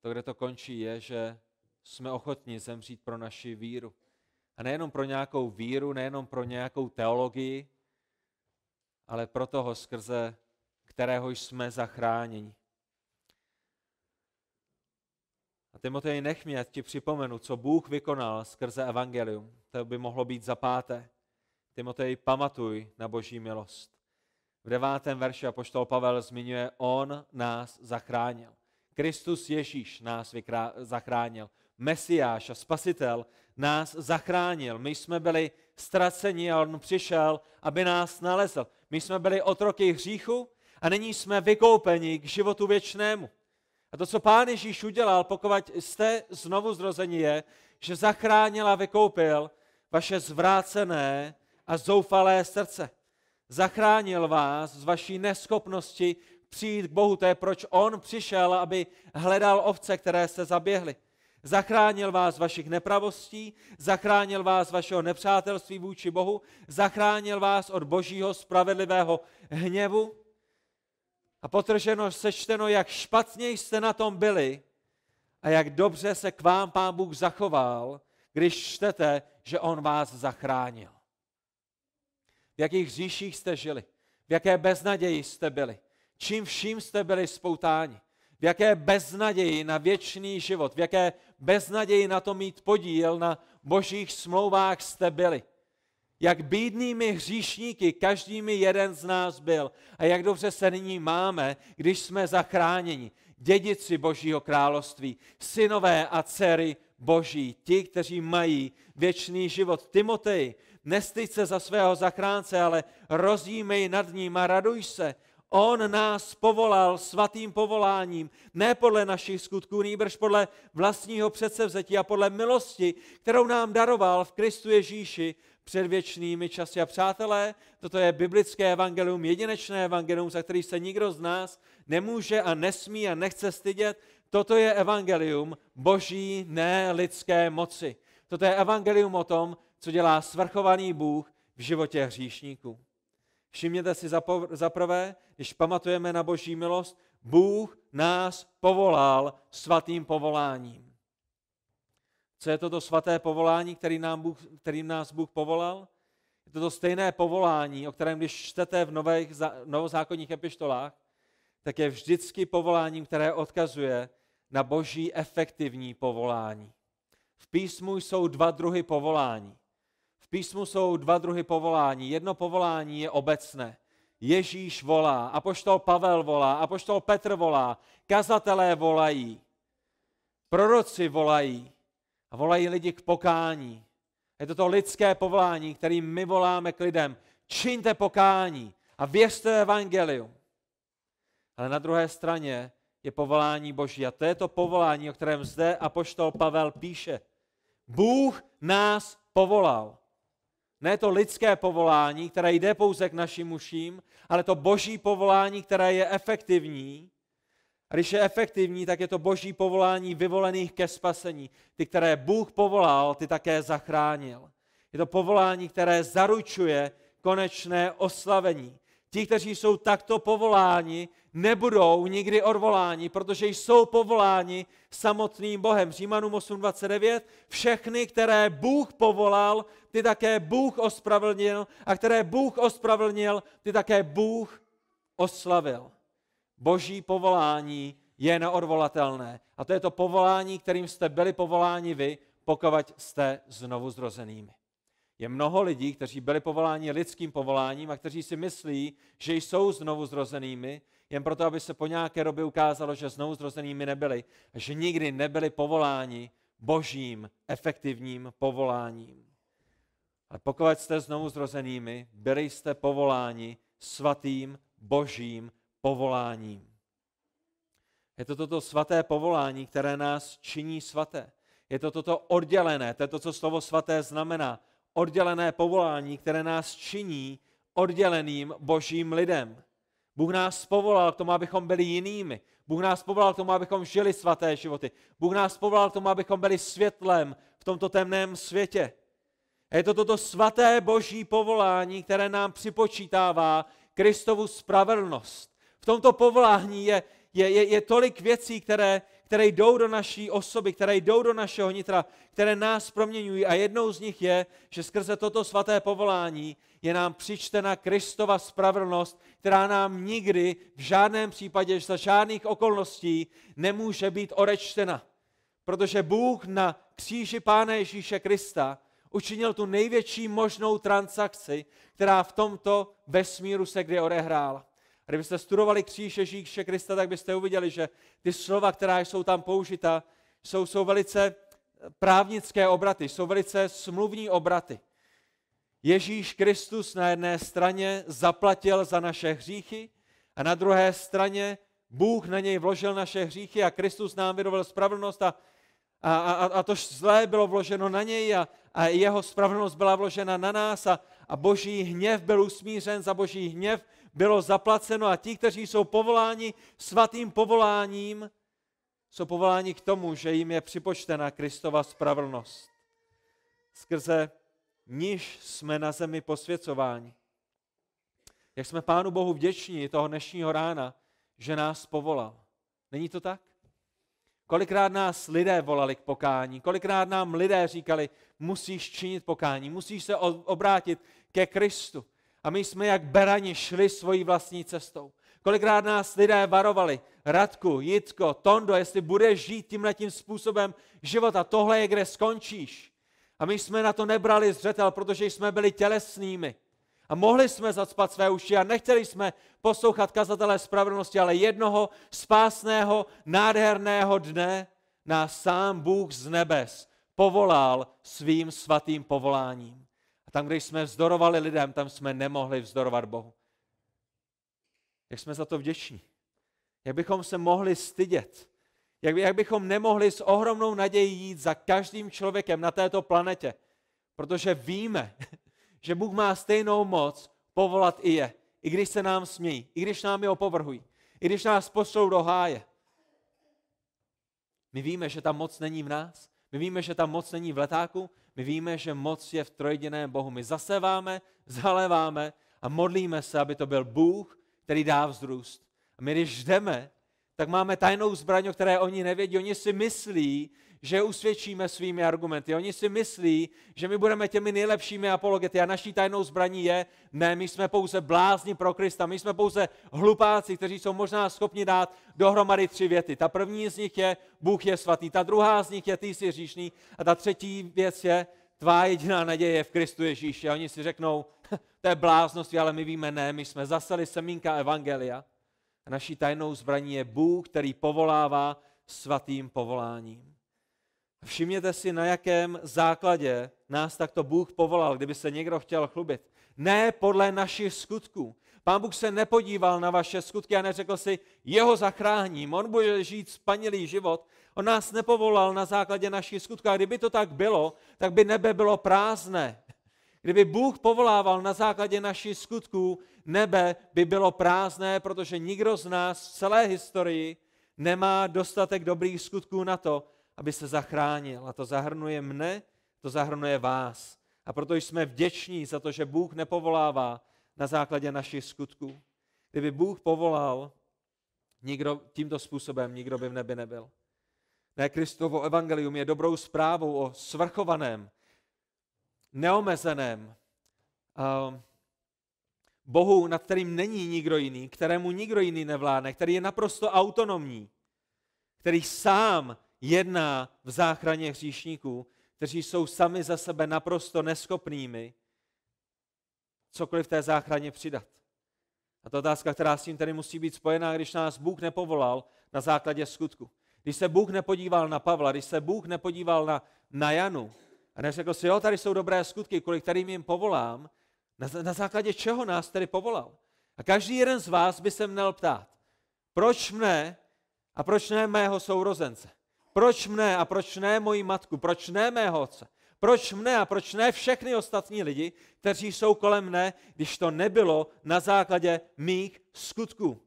A: To, kde to končí, je, že jsme ochotni zemřít pro naši víru. A nejenom pro nějakou víru, nejenom pro nějakou teologii, ale pro toho, skrze kterého jsme zachráněni. A Timotej, nech mě ti připomenu, co Bůh vykonal skrze evangelium. To by mohlo být za páté. Timotej, pamatuj na boží milost. V devátém verši apoštol Pavel zmiňuje, on nás zachránil. Kristus Ježíš nás vykrá- zachránil. Mesiáš a spasitel nás zachránil. My jsme byli ztraceni a on přišel, aby nás nalezl. My jsme byli otroky hříchu a nyní jsme vykoupeni k životu věčnému. A to, co Pán Ježíš udělal, pokud jste znovu zrození, je, že zachránil a vykoupil vaše zvrácené a zoufalé srdce. Zachránil vás z vaší neschopnosti přijít k Bohu. To je, proč On přišel, aby hledal ovce, které se zaběhly. Zachránil vás z vašich nepravostí, zachránil vás z vašeho nepřátelství vůči Bohu, zachránil vás od božího spravedlivého hněvu. A potrženo, sečteno, jak špatně jste na tom byli a jak dobře se k vám Pán Bůh zachoval, když čtete, že On vás zachránil. V jakých říších jste žili, v jaké beznaději jste byli, čím vším jste byli spoutáni, v jaké beznaději na věčný život, v jaké beznaději na to mít podíl na božích smlouvách jste byli. Jak bídnými hříšníky každými jeden z nás byl a jak dobře se nyní máme, když jsme zachráněni, dědici Božího království, synové a dcery Boží, ti, kteří mají věčný život. Timotej, nestyď se za svého zachránce, ale rozjímej nad ním a raduj se, On nás povolal svatým povoláním, ne podle našich skutků, nýbrž podle vlastního předsevzetí a podle milosti, kterou nám daroval v Kristu Ježíši před věčnými časy. A přátelé, toto je biblické evangelium, jedinečné evangelium, za který se nikdo z nás nemůže a nesmí a nechce stydět. Toto je evangelium boží, ne lidské moci. Toto je evangelium o tom, co dělá svrchovaný Bůh v životě hříšníků. Všimněte si za prvé, když pamatujeme na boží milost, Bůh nás povolal svatým povoláním. Co je toto svaté povolání, který nám Bůh, kterým nás Bůh povolal? Je to to stejné povolání, o kterém když čtete v nových, novozákonních epištolách, tak je vždycky povoláním, které odkazuje na boží efektivní povolání. V písmu jsou dva druhy povolání. V písmu jsou dva druhy povolání. Jedno povolání je obecné. Ježíš volá, apoštol Pavel volá, apoštol Petr volá, kazatelé volají, proroci volají a volají lidi k pokání. Je to to lidské povolání, kterým my voláme k lidem. Čiňte pokání a věřte evangelium. Ale na druhé straně je povolání Boží. A to je to povolání, o kterém zde apoštol Pavel píše. Bůh nás povolal. Ne to lidské povolání, které jde pouze k našim uším, ale to boží povolání, které je efektivní. A když je efektivní, tak je to boží povolání vyvolených ke spasení. Ty, které Bůh povolal, ty také zachránil. Je to povolání, které zaručuje konečné oslavení. Ti, kteří jsou takto povoláni, nebudou nikdy odvoláni, protože jsou povoláni samotným Bohem. Římanům 8.29, všechny, které Bůh povolal, ty také Bůh ospravedlnil a které Bůh ospravedlnil, ty také Bůh oslavil. Boží povolání je neodvolatelné. A to je to povolání, kterým jste byli povoláni vy, pokud jste znovu zrozenými. Je mnoho lidí, kteří byli povoláni lidským povoláním a kteří si myslí, že jsou znovu zrozenými, jen proto, aby se po nějaké době ukázalo, že znovu zrozenými nebyli a že nikdy nebyli povoláni božím efektivním povoláním. Ale pokud jste znovu zrozenými, byli jste povoláni svatým božím povoláním. Je to toto svaté povolání, které nás činí svaté. Je to toto oddělené, to je to, co slovo svaté znamená oddělené povolání, které nás činí odděleným božím lidem. Bůh nás povolal k tomu, abychom byli jinými. Bůh nás povolal k tomu, abychom žili svaté životy. Bůh nás povolal k tomu, abychom byli světlem v tomto temném světě. A je to toto svaté boží povolání, které nám připočítává Kristovu spravedlnost. V tomto povolání je, je, je, je tolik věcí, které, které jdou do naší osoby, které jdou do našeho nitra, které nás proměňují. A jednou z nich je, že skrze toto svaté povolání je nám přičtena Kristova spravedlnost, která nám nikdy v žádném případě, za žádných okolností nemůže být odečtena. Protože Bůh na kříži Pána Ježíše Krista učinil tu největší možnou transakci, která v tomto vesmíru se kdy odehrála. A kdybyste studovali kříž Ježíše Krista, tak byste uviděli, že ty slova, která jsou tam použita, jsou, jsou velice právnické obraty, jsou velice smluvní obraty. Ježíš Kristus na jedné straně zaplatil za naše hříchy a na druhé straně Bůh na něj vložil naše hříchy a Kristus nám vyrovil spravedlnost a, a, a, a to zlé bylo vloženo na něj a, a jeho spravedlnost byla vložena na nás a, a boží hněv byl usmířen, za boží hněv bylo zaplaceno a ti, kteří jsou povoláni svatým povoláním, jsou povoláni k tomu, že jim je připočtena Kristova spravedlnost. Skrze níž jsme na zemi posvěcováni. Jak jsme Pánu Bohu vděční toho dnešního rána, že nás povolal. Není to tak? Kolikrát nás lidé volali k pokání, kolikrát nám lidé říkali, musíš činit pokání, musíš se obrátit ke Kristu. A my jsme jak berani šli svojí vlastní cestou. Kolikrát nás lidé varovali, Radku, Jitko, Tondo, jestli budeš žít tímhle tím způsobem života, tohle je, kde skončíš. A my jsme na to nebrali zřetel, protože jsme byli tělesnými. A mohli jsme zacpat své uši a nechtěli jsme poslouchat kazatele spravedlnosti, ale jednoho spásného, nádherného dne nás sám Bůh z nebes povolal svým svatým povoláním. Tam, kde jsme vzdorovali lidem, tam jsme nemohli vzdorovat Bohu. Jak jsme za to vděční. Jak bychom se mohli stydět. Jak, jak bychom nemohli s ohromnou nadějí jít za každým člověkem na této planetě. Protože víme, že Bůh má stejnou moc povolat i je. I když se nám smějí, i když nám je opovrhují, i když nás pošlou do háje. My víme, že ta moc není v nás, my víme, že ta moc není v letáku, my víme, že moc je v trojjediném Bohu. My zaseváme, zaléváme a modlíme se, aby to byl Bůh, který dá vzrůst. A my když jdeme, tak máme tajnou zbraň, o které oni nevědí. Oni si myslí, že usvědčíme svými argumenty. Oni si myslí, že my budeme těmi nejlepšími apologety a naší tajnou zbraní je, ne, my jsme pouze blázni pro Krista, my jsme pouze hlupáci, kteří jsou možná schopni dát dohromady tři věty. Ta první z nich je, Bůh je svatý, ta druhá z nich je, ty jsi říšný a ta třetí věc je, tvá jediná naděje je v Kristu Ježíši. A oni si řeknou, to je bláznost, ale my víme, ne, my jsme zaseli semínka Evangelia a naší tajnou zbraní je Bůh, který povolává svatým povoláním. Všimněte si, na jakém základě nás takto Bůh povolal, kdyby se někdo chtěl chlubit. Ne podle našich skutků. Pán Bůh se nepodíval na vaše skutky a neřekl si, jeho zachráním, on bude žít spanilý život. On nás nepovolal na základě našich skutků. A kdyby to tak bylo, tak by nebe bylo prázdné. Kdyby Bůh povolával na základě našich skutků, nebe by bylo prázdné, protože nikdo z nás v celé historii nemá dostatek dobrých skutků na to, aby se zachránil. A to zahrnuje mne, to zahrnuje vás. A proto jsme vděční za to, že Bůh nepovolává na základě našich skutků. Kdyby Bůh povolal nikdo, tímto způsobem, nikdo by v nebi nebyl. Ne, Kristovo evangelium je dobrou zprávou o svrchovaném, neomezeném uh, Bohu, nad kterým není nikdo jiný, kterému nikdo jiný nevládne, který je naprosto autonomní, který sám jedná v záchraně hříšníků, kteří jsou sami za sebe naprosto neschopnými cokoliv v té záchraně přidat. A to otázka, která s tím tedy musí být spojená, když nás Bůh nepovolal na základě skutku. Když se Bůh nepodíval na Pavla, když se Bůh nepodíval na, na Janu a neřekl si, jo, tady jsou dobré skutky, kvůli kterým jim povolám, na, na základě čeho nás tedy povolal? A každý jeden z vás by se měl ptát, proč mne a proč ne mého sourozence? Proč mne a proč ne moji matku? Proč ne mého otce? Proč mne a proč ne všechny ostatní lidi, kteří jsou kolem mne, když to nebylo na základě mých skutků?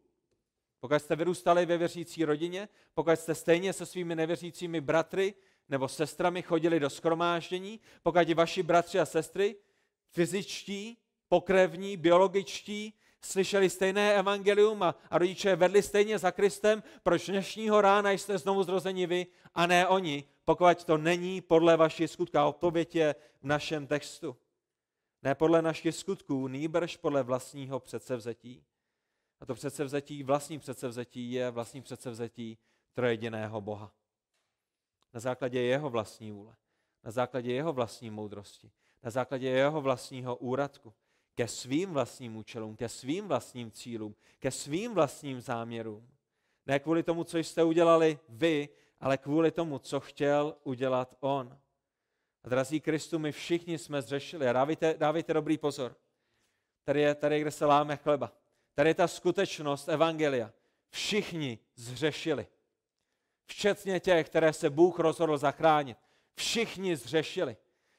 A: Pokud jste vyrůstali ve věřící rodině, pokud jste stejně se svými nevěřícími bratry nebo sestrami chodili do skromáždění, pokud i vaši bratři a sestry, fyzičtí, pokrevní, biologičtí, slyšeli stejné evangelium a, a rodiče vedli stejně za Kristem, proč dnešního rána jste znovu zrozeni vy a ne oni, pokud to není podle vaší skutka. Odpověď je v našem textu. Ne podle našich skutků, nýbrž podle vlastního předsevzetí. A to předsevzetí, vlastní předsevzetí je vlastní předsevzetí trojediného Boha. Na základě jeho vlastní vůle, na základě jeho vlastní moudrosti, na základě jeho vlastního úradku, ke svým vlastním účelům, ke svým vlastním cílům, ke svým vlastním záměrům. Ne kvůli tomu, co jste udělali vy, ale kvůli tomu, co chtěl udělat on. A drazí Kristu, my všichni jsme zřešili. A dávejte, dávejte dobrý pozor. Tady je, tady, kde se láme chleba. Tady je ta skutečnost Evangelia. Všichni zřešili. Včetně těch, které se Bůh rozhodl zachránit. Všichni zřešili.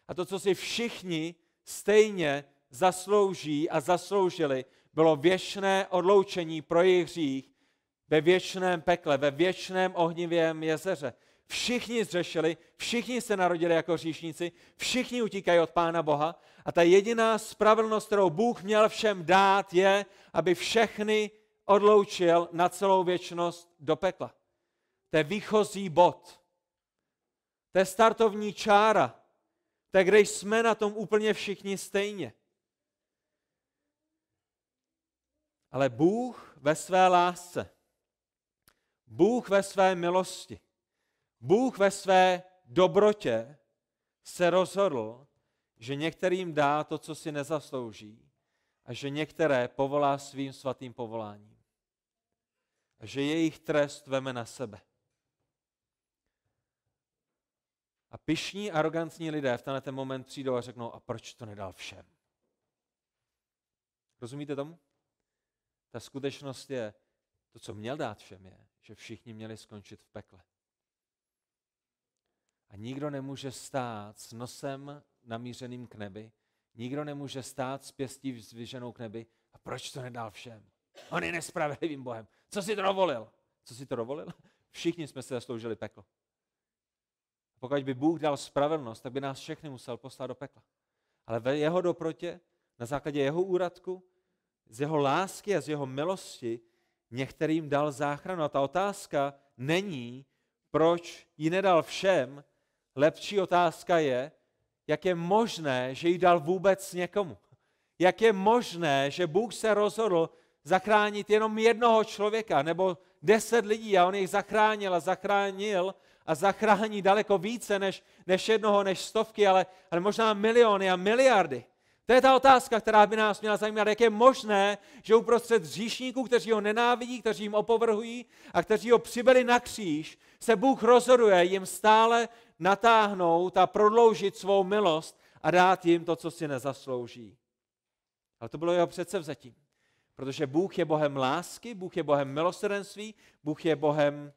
A: A to, co si všichni stejně zaslouží a zasloužili, bylo věčné odloučení pro jejich hřích ve věčném pekle, ve věčném ohnivém jezeře. Všichni zřešili, všichni se narodili jako říšníci, všichni utíkají od Pána Boha a ta jediná spravedlnost, kterou Bůh měl všem dát, je, aby všechny odloučil na celou věčnost do pekla. To je výchozí bod. To je startovní čára. To je, kde jsme na tom úplně všichni stejně. Ale Bůh ve své lásce, Bůh ve své milosti, Bůh ve své dobrotě se rozhodl, že některým dá to, co si nezaslouží a že některé povolá svým svatým povoláním. A že jejich trest veme na sebe. A pišní, arrogantní lidé v tenhle ten moment přijdou a řeknou, a proč to nedal všem? Rozumíte tomu? Ta skutečnost je, to, co měl dát všem, je, že všichni měli skončit v pekle. A nikdo nemůže stát s nosem namířeným k nebi, nikdo nemůže stát s pěstí zvyženou k nebi. A proč to nedal všem? On je nespravedlivým Bohem. Co si to dovolil? Co si to dovolil? Všichni jsme se zasloužili peklo. Pokud by Bůh dal spravedlnost, tak by nás všechny musel poslat do pekla. Ale ve jeho doprotě, na základě jeho úradku, z jeho lásky a z jeho milosti, některým dal záchranu. A ta otázka není, proč ji nedal všem, lepší otázka je, jak je možné, že ji dal vůbec někomu. Jak je možné, že Bůh se rozhodl zachránit jenom jednoho člověka nebo deset lidí a on jich zachránil a zachránil a zachrání daleko více než, než jednoho, než stovky, ale, ale možná miliony a miliardy. To je ta otázka, která by nás měla zajímat, jak je možné, že uprostřed hříšníků, kteří ho nenávidí, kteří jim opovrhují a kteří ho přibili na kříž, se Bůh rozhoduje jim stále natáhnout a prodloužit svou milost a dát jim to, co si nezaslouží. Ale to bylo jeho předsevzetím. Protože Bůh je Bohem lásky, Bůh je Bohem milosrdenství, Bůh je Bohem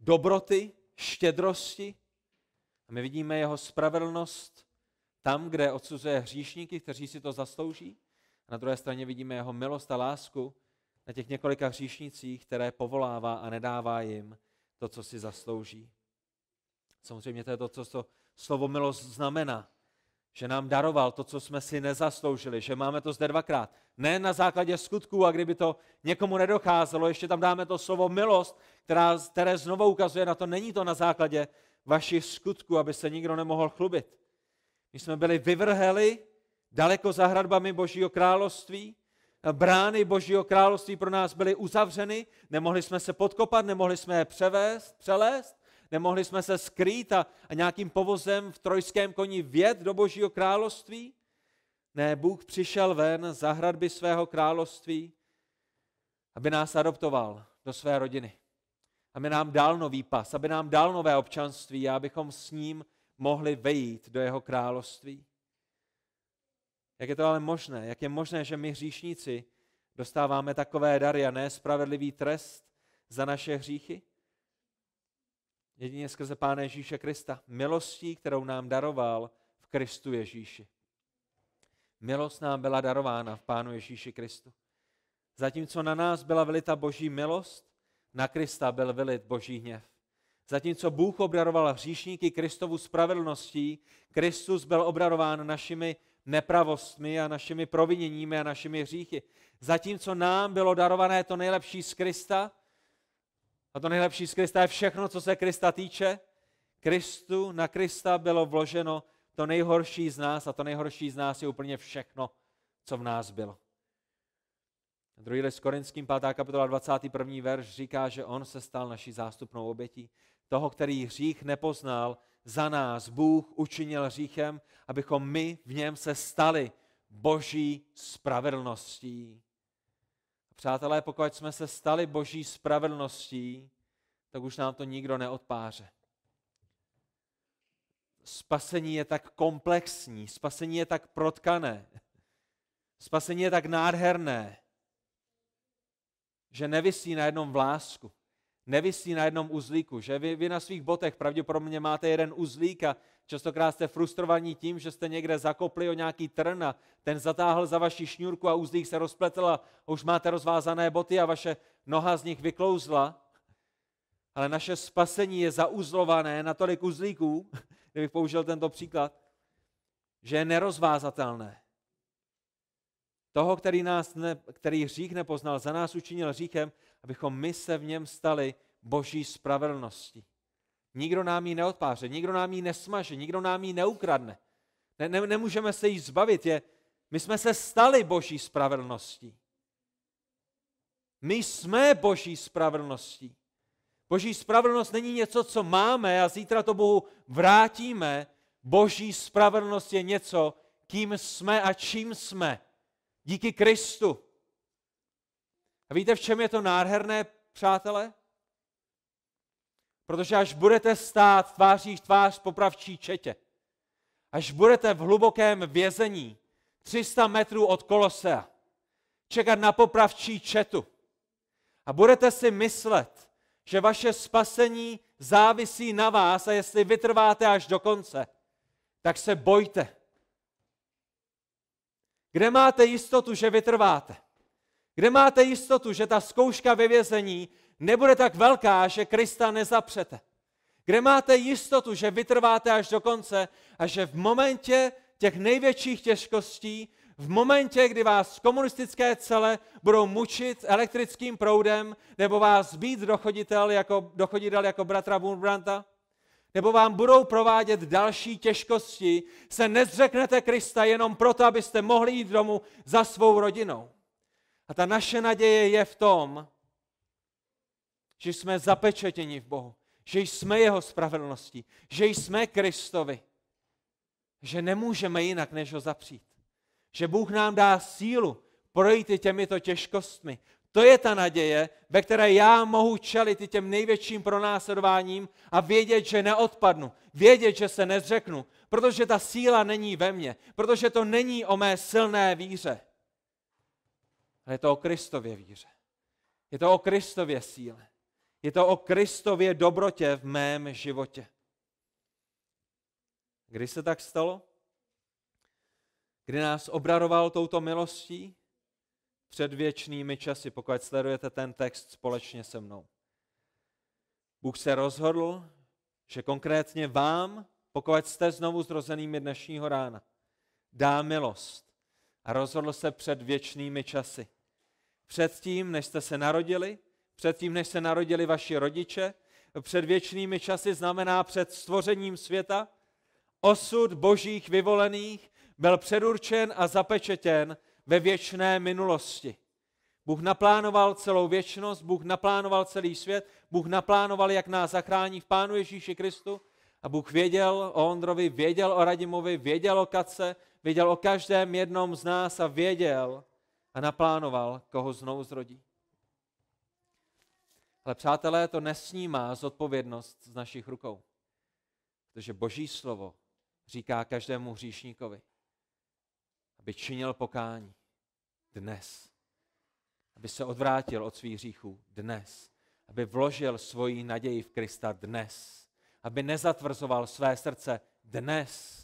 A: dobroty, štědrosti. A my vidíme jeho spravedlnost tam, kde odsuzuje hříšníky, kteří si to zaslouží. A na druhé straně vidíme jeho milost a lásku na těch několika hříšnicích, které povolává a nedává jim to, co si zaslouží. Samozřejmě to je to, co to slovo milost znamená. Že nám daroval to, co jsme si nezasloužili, že máme to zde dvakrát. Ne na základě skutků a kdyby to někomu nedocházelo, ještě tam dáme to slovo milost, která, které znovu ukazuje na to, není to na základě vašich skutků, aby se nikdo nemohl chlubit. My jsme byli vyvrheli daleko za hradbami Božího království, brány Božího království pro nás byly uzavřeny, nemohli jsme se podkopat, nemohli jsme je převést, přelést, nemohli jsme se skrýt a, a nějakým povozem v trojském koni vjet do Božího království. Ne, Bůh přišel ven za hradby svého království, aby nás adoptoval do své rodiny. Aby nám dal nový pas, aby nám dal nové občanství a abychom s ním mohli vejít do jeho království. Jak je to ale možné? Jak je možné, že my hříšníci dostáváme takové dary a nespravedlivý trest za naše hříchy? Jedině skrze Pána Ježíše Krista. Milostí, kterou nám daroval v Kristu Ježíši. Milost nám byla darována v Pánu Ježíši Kristu. Zatímco na nás byla vylita boží milost, na Krista byl vylit boží hněv. Zatímco Bůh obdaroval hříšníky Kristovu spravedlností, Kristus byl obdarován našimi nepravostmi a našimi proviněními a našimi hříchy. Zatímco nám bylo darované to nejlepší z Krista, a to nejlepší z Krista je všechno, co se Krista týče, Kristu, na Krista bylo vloženo to nejhorší z nás a to nejhorší z nás je úplně všechno, co v nás bylo. Druhý list Korinským, 5. kapitola 21. verš říká, že on se stal naší zástupnou obětí. Toho, který hřích nepoznal, za nás Bůh učinil hříchem, abychom my v něm se stali boží spravedlností. Přátelé, pokud jsme se stali boží spravedlností, tak už nám to nikdo neodpáře. Spasení je tak komplexní, spasení je tak protkané, spasení je tak nádherné, že nevisí na jednom vlásku, nevisí na jednom uzlíku, že vy, vy na svých botech pravděpodobně máte jeden uzlík a častokrát jste frustrovaní tím, že jste někde zakopli o nějaký trn a ten zatáhl za vaši šňůrku a uzlík se rozpletl a už máte rozvázané boty a vaše noha z nich vyklouzla. Ale naše spasení je zauzlované na tolik uzlíků, kdybych použil tento příklad, že je nerozvázatelné. Toho, který, nás ne, který hřích nepoznal, za nás učinil hříchem, abychom my se v něm stali boží spravedlností. Nikdo nám ji neodpáře, nikdo nám ji nesmaže, nikdo nám ji neukradne. Ne, ne, nemůžeme se jí zbavit. Je, my jsme se stali boží spravedlností. My jsme boží spravedlností. Boží spravedlnost není něco, co máme a zítra to Bohu vrátíme. Boží spravedlnost je něco, kým jsme a čím jsme. Díky Kristu. A víte, v čem je to nádherné, přátelé? Protože až budete stát tváří v tvář popravčí četě, až budete v hlubokém vězení 300 metrů od Kolosea, čekat na popravčí četu a budete si myslet, že vaše spasení závisí na vás a jestli vytrváte až do konce, tak se bojte. Kde máte jistotu, že vytrváte? Kde máte jistotu, že ta zkouška ve vězení nebude tak velká, že Krista nezapřete? Kde máte jistotu, že vytrváte až do konce a že v momentě těch největších těžkostí, v momentě, kdy vás komunistické cele budou mučit elektrickým proudem, nebo vás být dochoditel jako, dochoditel jako bratra Wurmbranta, nebo vám budou provádět další těžkosti, se nezřeknete Krista jenom proto, abyste mohli jít domů za svou rodinou. A ta naše naděje je v tom, že jsme zapečetěni v Bohu, že jsme jeho spravedlností, že jsme Kristovi, že nemůžeme jinak, než ho zapřít. Že Bůh nám dá sílu projít i těmito těžkostmi. To je ta naděje, ve které já mohu čelit i těm největším pronásledováním a vědět, že neodpadnu, vědět, že se nezřeknu, protože ta síla není ve mně, protože to není o mé silné víře, ale je to o Kristově víře. Je to o Kristově síle. Je to o Kristově dobrotě v mém životě. Kdy se tak stalo? Kdy nás obraroval touto milostí? Před věčnými časy, pokud sledujete ten text společně se mnou. Bůh se rozhodl, že konkrétně vám, pokud jste znovu zrozenými dnešního rána, dá milost a rozhodl se před věčnými časy. Předtím, než jste se narodili, předtím, než se narodili vaši rodiče, před věčnými časy znamená před stvořením světa, osud božích vyvolených byl předurčen a zapečetěn ve věčné minulosti. Bůh naplánoval celou věčnost, Bůh naplánoval celý svět, Bůh naplánoval, jak nás zachrání v Pánu Ježíši Kristu a Bůh věděl o Ondrovi, věděl o Radimovi, věděl o Kace, věděl o každém jednom z nás a věděl a naplánoval, koho znovu zrodí. Ale přátelé, to nesnímá zodpovědnost z našich rukou. Protože Boží slovo říká každému hříšníkovi, aby činil pokání dnes. Aby se odvrátil od svých hříchů dnes. Aby vložil svoji naději v Krista dnes. Aby nezatvrzoval své srdce dnes.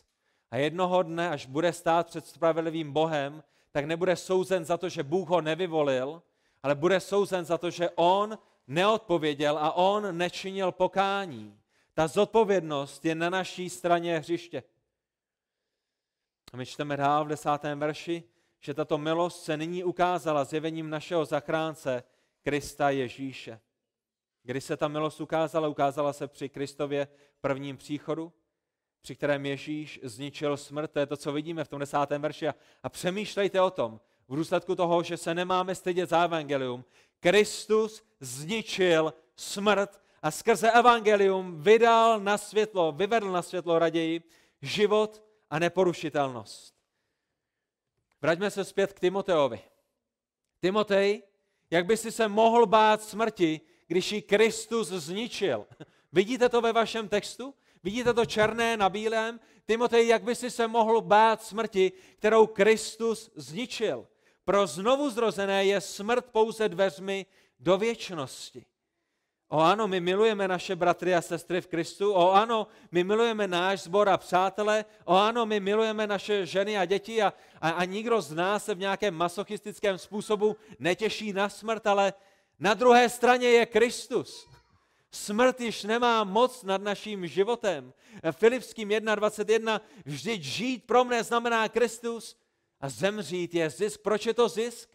A: A jednoho dne, až bude stát před spravedlivým Bohem, tak nebude souzen za to, že Bůh ho nevyvolil, ale bude souzen za to, že on neodpověděl a on nečinil pokání. Ta zodpovědnost je na naší straně hřiště. A my čteme dál v desátém verši, že tato milost se nyní ukázala zjevením našeho zachránce Krista Ježíše. Kdy se ta milost ukázala? Ukázala se při Kristově prvním příchodu, při kterém Ježíš zničil smrt. To je to, co vidíme v tom desátém verši. A přemýšlejte o tom, v důsledku toho, že se nemáme stydět za evangelium. Kristus zničil smrt a skrze evangelium vydal na světlo, vyvedl na světlo raději život a neporušitelnost. Vraťme se zpět k Timoteovi. Timotej, jak by si se mohl bát smrti, když ji Kristus zničil? Vidíte to ve vašem textu? Vidíte to černé na bílém? Timotej, jak by si se mohl bát smrti, kterou Kristus zničil? Pro znovu zrozené je smrt pouze dveřmi do věčnosti. O ano, my milujeme naše bratry a sestry v Kristu. O ano, my milujeme náš sbor a přátele. O ano, my milujeme naše ženy a děti a, a, a nikdo z nás se v nějakém masochistickém způsobu netěší na smrt, ale na druhé straně je Kristus. Smrt již nemá moc nad naším životem. Filipským 1.21 vždyť žít pro mne znamená Kristus a zemřít je zisk. Proč je to zisk?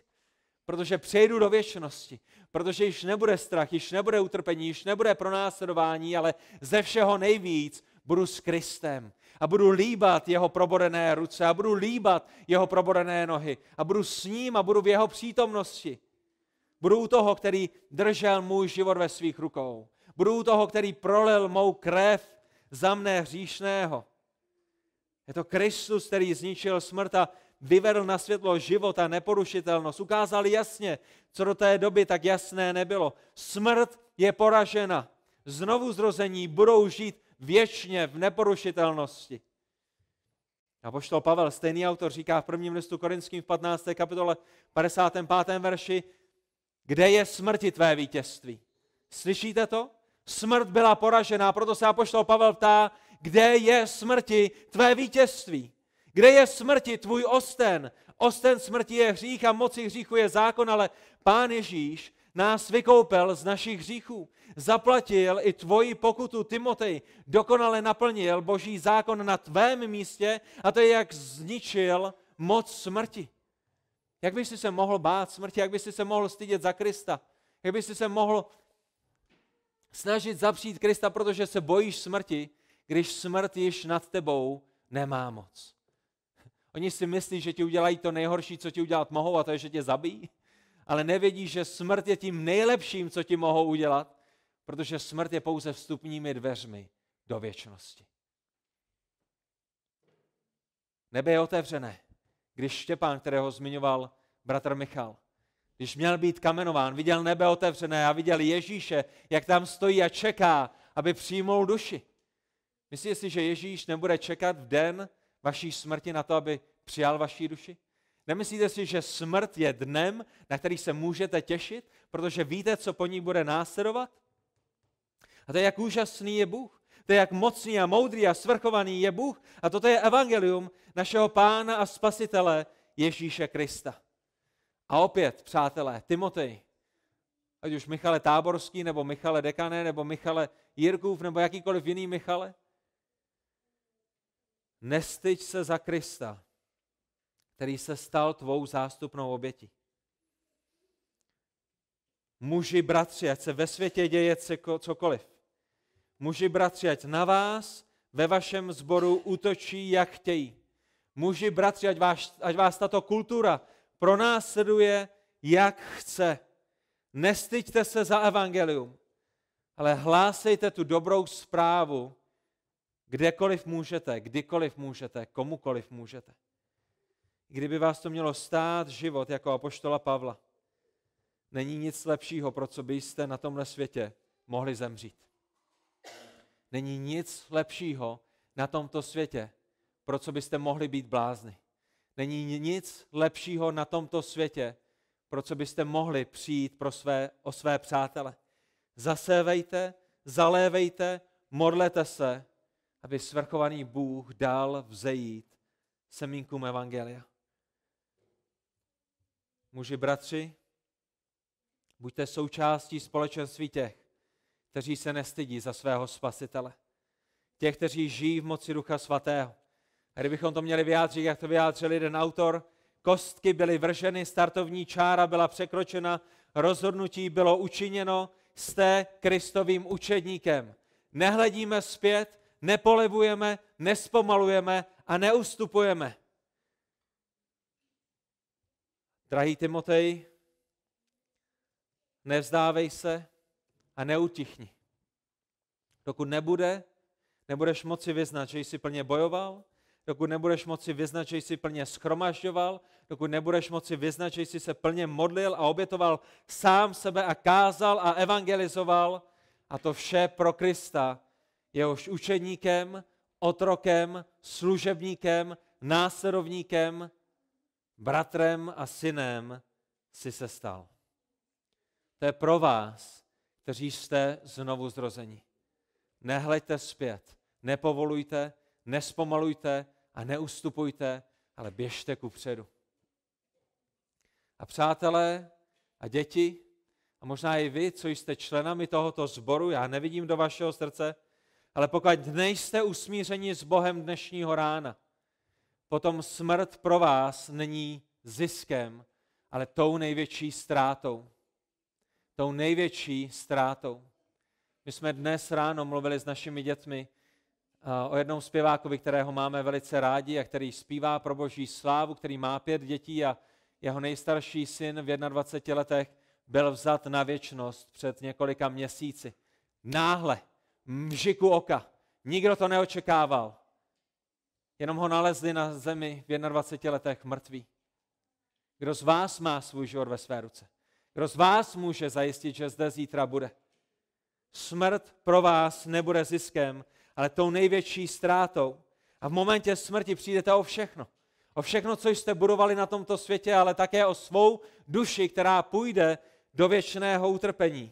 A: Protože přejdu do věčnosti. Protože již nebude strach, již nebude utrpení, již nebude pronásledování, ale ze všeho nejvíc budu s Kristem. A budu líbat jeho probodené ruce a budu líbat jeho probodené nohy. A budu s ním a budu v jeho přítomnosti. Budu u toho, který držel můj život ve svých rukou. Budu toho, který prolil mou krev za mne hříšného. Je to Kristus, který zničil smrt a vyvedl na světlo život a neporušitelnost. Ukázal jasně, co do té doby tak jasné nebylo. Smrt je poražena. Znovu zrození budou žít věčně v neporušitelnosti. A poštol Pavel, stejný autor, říká v prvním listu Korinským v 15. kapitole 55. verši, kde je smrti tvé vítězství? Slyšíte to? Smrt byla poražená, proto se apoštol Pavel ptá, kde je smrti tvé vítězství? Kde je smrti tvůj osten? Osten smrti je hřích a moci hříchu je zákon, ale Pán Ježíš nás vykoupil z našich hříchů. Zaplatil i tvoji pokutu, Timotej, dokonale naplnil boží zákon na tvém místě a to je, jak zničil moc smrti. Jak bys si se mohl bát smrti, jak bys si se mohl stydět za Krista, jak bys si se mohl snažit zapřít Krista, protože se bojíš smrti, když smrt již nad tebou nemá moc. Oni si myslí, že ti udělají to nejhorší, co ti udělat mohou, a to je, že tě zabijí. Ale nevědí, že smrt je tím nejlepším, co ti mohou udělat, protože smrt je pouze vstupními dveřmi do věčnosti. Nebe je otevřené. Když Štěpán, kterého zmiňoval bratr Michal, když měl být kamenován, viděl nebe otevřené a viděl Ježíše, jak tam stojí a čeká, aby přijmul duši. Myslíte si, že Ježíš nebude čekat v den vaší smrti na to, aby přijal vaší duši? Nemyslíte si, že smrt je dnem, na který se můžete těšit, protože víte, co po ní bude následovat? A to je, jak úžasný je Bůh. To je, jak mocný a moudrý a svrchovaný je Bůh. A toto je evangelium našeho pána a spasitele Ježíše Krista. A opět, přátelé, Timotej, ať už Michale Táborský, nebo Michale Dekané, nebo Michale Jirkův, nebo jakýkoliv jiný Michale, nestyď se za Krista, který se stal tvou zástupnou obětí. Muži, bratři, ať se ve světě děje cokoliv. Muži, bratři, ať na vás ve vašem sboru útočí, jak chtějí. Muži, bratři, ať vás, ať vás tato kultura pronásleduje, jak chce. Nestyďte se za evangelium, ale hlásejte tu dobrou zprávu, kdekoliv můžete, kdykoliv můžete, komukoliv můžete. Kdyby vás to mělo stát život jako apoštola Pavla, není nic lepšího, pro co byste na tomhle světě mohli zemřít. Není nic lepšího na tomto světě, pro co byste mohli být blázni. Není nic lepšího na tomto světě, pro co byste mohli přijít pro své, o své přátele. Zasévejte, zalévejte, modlete se, aby svrchovaný Bůh dal vzejít semínkům Evangelia. Muži, bratři, buďte součástí společenství těch, kteří se nestydí za svého spasitele. Těch, kteří žijí v moci Ducha Svatého. A kdybychom to měli vyjádřit, jak to vyjádřil jeden autor, kostky byly vrženy, startovní čára byla překročena, rozhodnutí bylo učiněno, jste Kristovým učedníkem. Nehledíme zpět, nepolevujeme, nespomalujeme a neustupujeme. Drahý Timotej, nevzdávej se a neutichni. Dokud nebude, nebudeš moci vyznat, že jsi plně bojoval, dokud nebudeš moci vyznat, že jsi plně schromažďoval, dokud nebudeš moci vyznat, že jsi se plně modlil a obětoval sám sebe a kázal a evangelizoval, a to vše pro Krista, jehož učedníkem, otrokem, služebníkem, následovníkem, bratrem a synem si se stal. To je pro vás, kteří jste znovu zrození. Nehleďte zpět, nepovolujte, nespomalujte a neustupujte, ale běžte ku předu. A přátelé a děti, a možná i vy, co jste členami tohoto sboru, já nevidím do vašeho srdce, ale pokud nejste usmířeni s Bohem dnešního rána, potom smrt pro vás není ziskem, ale tou největší ztrátou. Tou největší ztrátou. My jsme dnes ráno mluvili s našimi dětmi o jednom zpěvákovi, kterého máme velice rádi a který zpívá pro boží slávu, který má pět dětí a jeho nejstarší syn v 21 letech byl vzat na věčnost před několika měsíci. Náhle, mžiku oka. Nikdo to neočekával. Jenom ho nalezli na zemi v 21 letech mrtvý. Kdo z vás má svůj život ve své ruce? Kdo z vás může zajistit, že zde zítra bude? Smrt pro vás nebude ziskem, ale tou největší ztrátou. A v momentě smrti přijdete o všechno. O všechno, co jste budovali na tomto světě, ale také o svou duši, která půjde do věčného utrpení.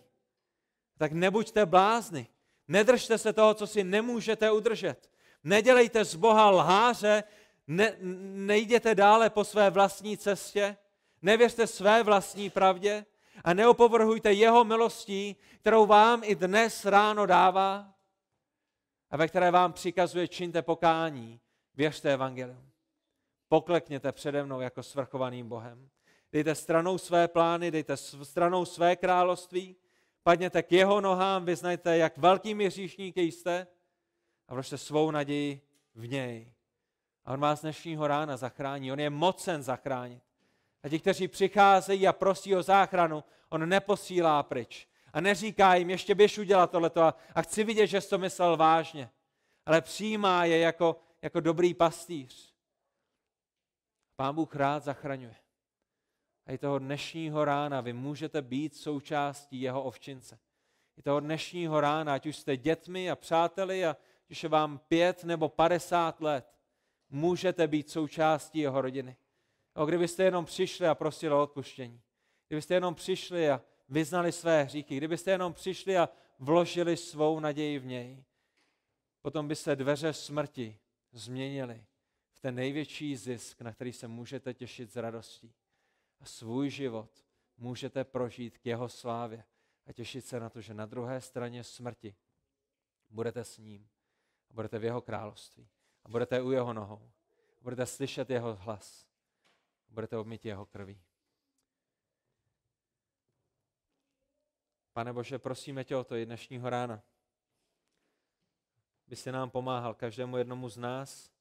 A: Tak nebuďte blázni. Nedržte se toho, co si nemůžete udržet. Nedělejte z Boha lháře, ne, nejděte dále po své vlastní cestě, nevěřte své vlastní pravdě a neopovrhujte jeho milostí, kterou vám i dnes ráno dává a ve které vám přikazuje čiňte pokání, věřte evangelium. Poklekněte přede mnou jako svrchovaným Bohem. Dejte stranou své plány, dejte stranou své království, padněte k jeho nohám, vyznajte, jak velkými hříšníky jste a vložte svou naději v něj. A on vás dnešního rána zachrání. On je mocen zachránit. A ti, kteří přicházejí a prosí o záchranu, on neposílá pryč. A neříká jim, ještě běž udělat tohleto a, a chci vidět, že jsi to myslel vážně. Ale přijímá je jako, jako dobrý pastýř. Pán Bůh rád zachraňuje. A i toho dnešního rána vy můžete být součástí jeho ovčince. I toho dnešního rána, ať už jste dětmi a přáteli a když je vám pět nebo padesát let, můžete být součástí jeho rodiny. A kdybyste jenom přišli a prosili o odpuštění, kdybyste jenom přišli a vyznali své hříchy, kdybyste jenom přišli a vložili svou naději v něj, potom by se dveře smrti změnily v ten největší zisk, na který se můžete těšit z radostí. A svůj život můžete prožít k jeho slávě a těšit se na to, že na druhé straně smrti budete s ním a budete v jeho království a budete u jeho nohou. A budete slyšet jeho hlas. A budete obmít jeho krví. Pane Bože, prosíme tě o to i dnešního rána. By si nám pomáhal každému jednomu z nás,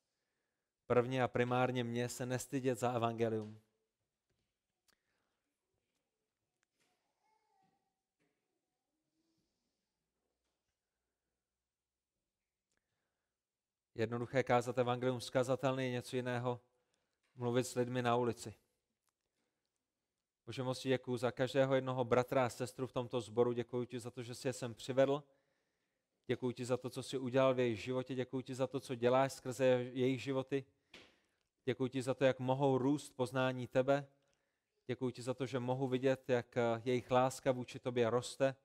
A: prvně a primárně mě, se nestydět za evangelium. jednoduché kázat evangelium zkazatelný je něco jiného mluvit s lidmi na ulici. Bože, moc děkuji za každého jednoho bratra a sestru v tomto sboru. Děkuji ti za to, že jsi je sem přivedl. Děkuji ti za to, co jsi udělal v jejich životě. Děkuji ti za to, co děláš skrze jejich životy. Děkuji ti za to, jak mohou růst poznání tebe. Děkuji ti za to, že mohu vidět, jak jejich láska vůči tobě roste.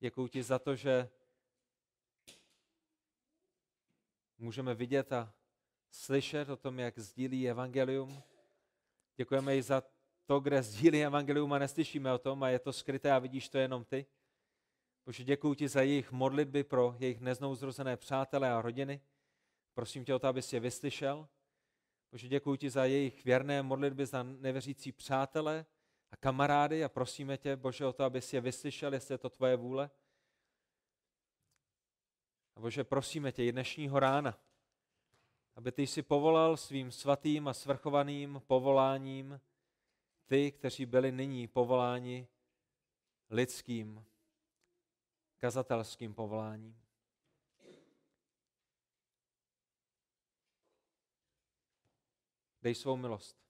A: Děkuji ti za to, že můžeme vidět a slyšet o tom, jak sdílí evangelium. Děkujeme i za to, kde sdílí evangelium a neslyšíme o tom a je to skryté a vidíš to jenom ty. Bože, děkuji ti za jejich modlitby pro jejich neznouzrozené přátele a rodiny. Prosím tě o to, abys je vyslyšel. Bože, děkuji ti za jejich věrné modlitby za nevěřící přátele a kamarády a prosíme tě, Bože, o to, abys je vyslyšel, jestli je to tvoje vůle. A Bože, prosíme tě i dnešního rána, aby ty jsi povolal svým svatým a svrchovaným povoláním ty, kteří byli nyní povoláni lidským, kazatelským povoláním. Dej svou milost.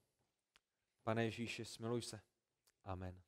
A: Pane Ježíši, smiluj se. Amen.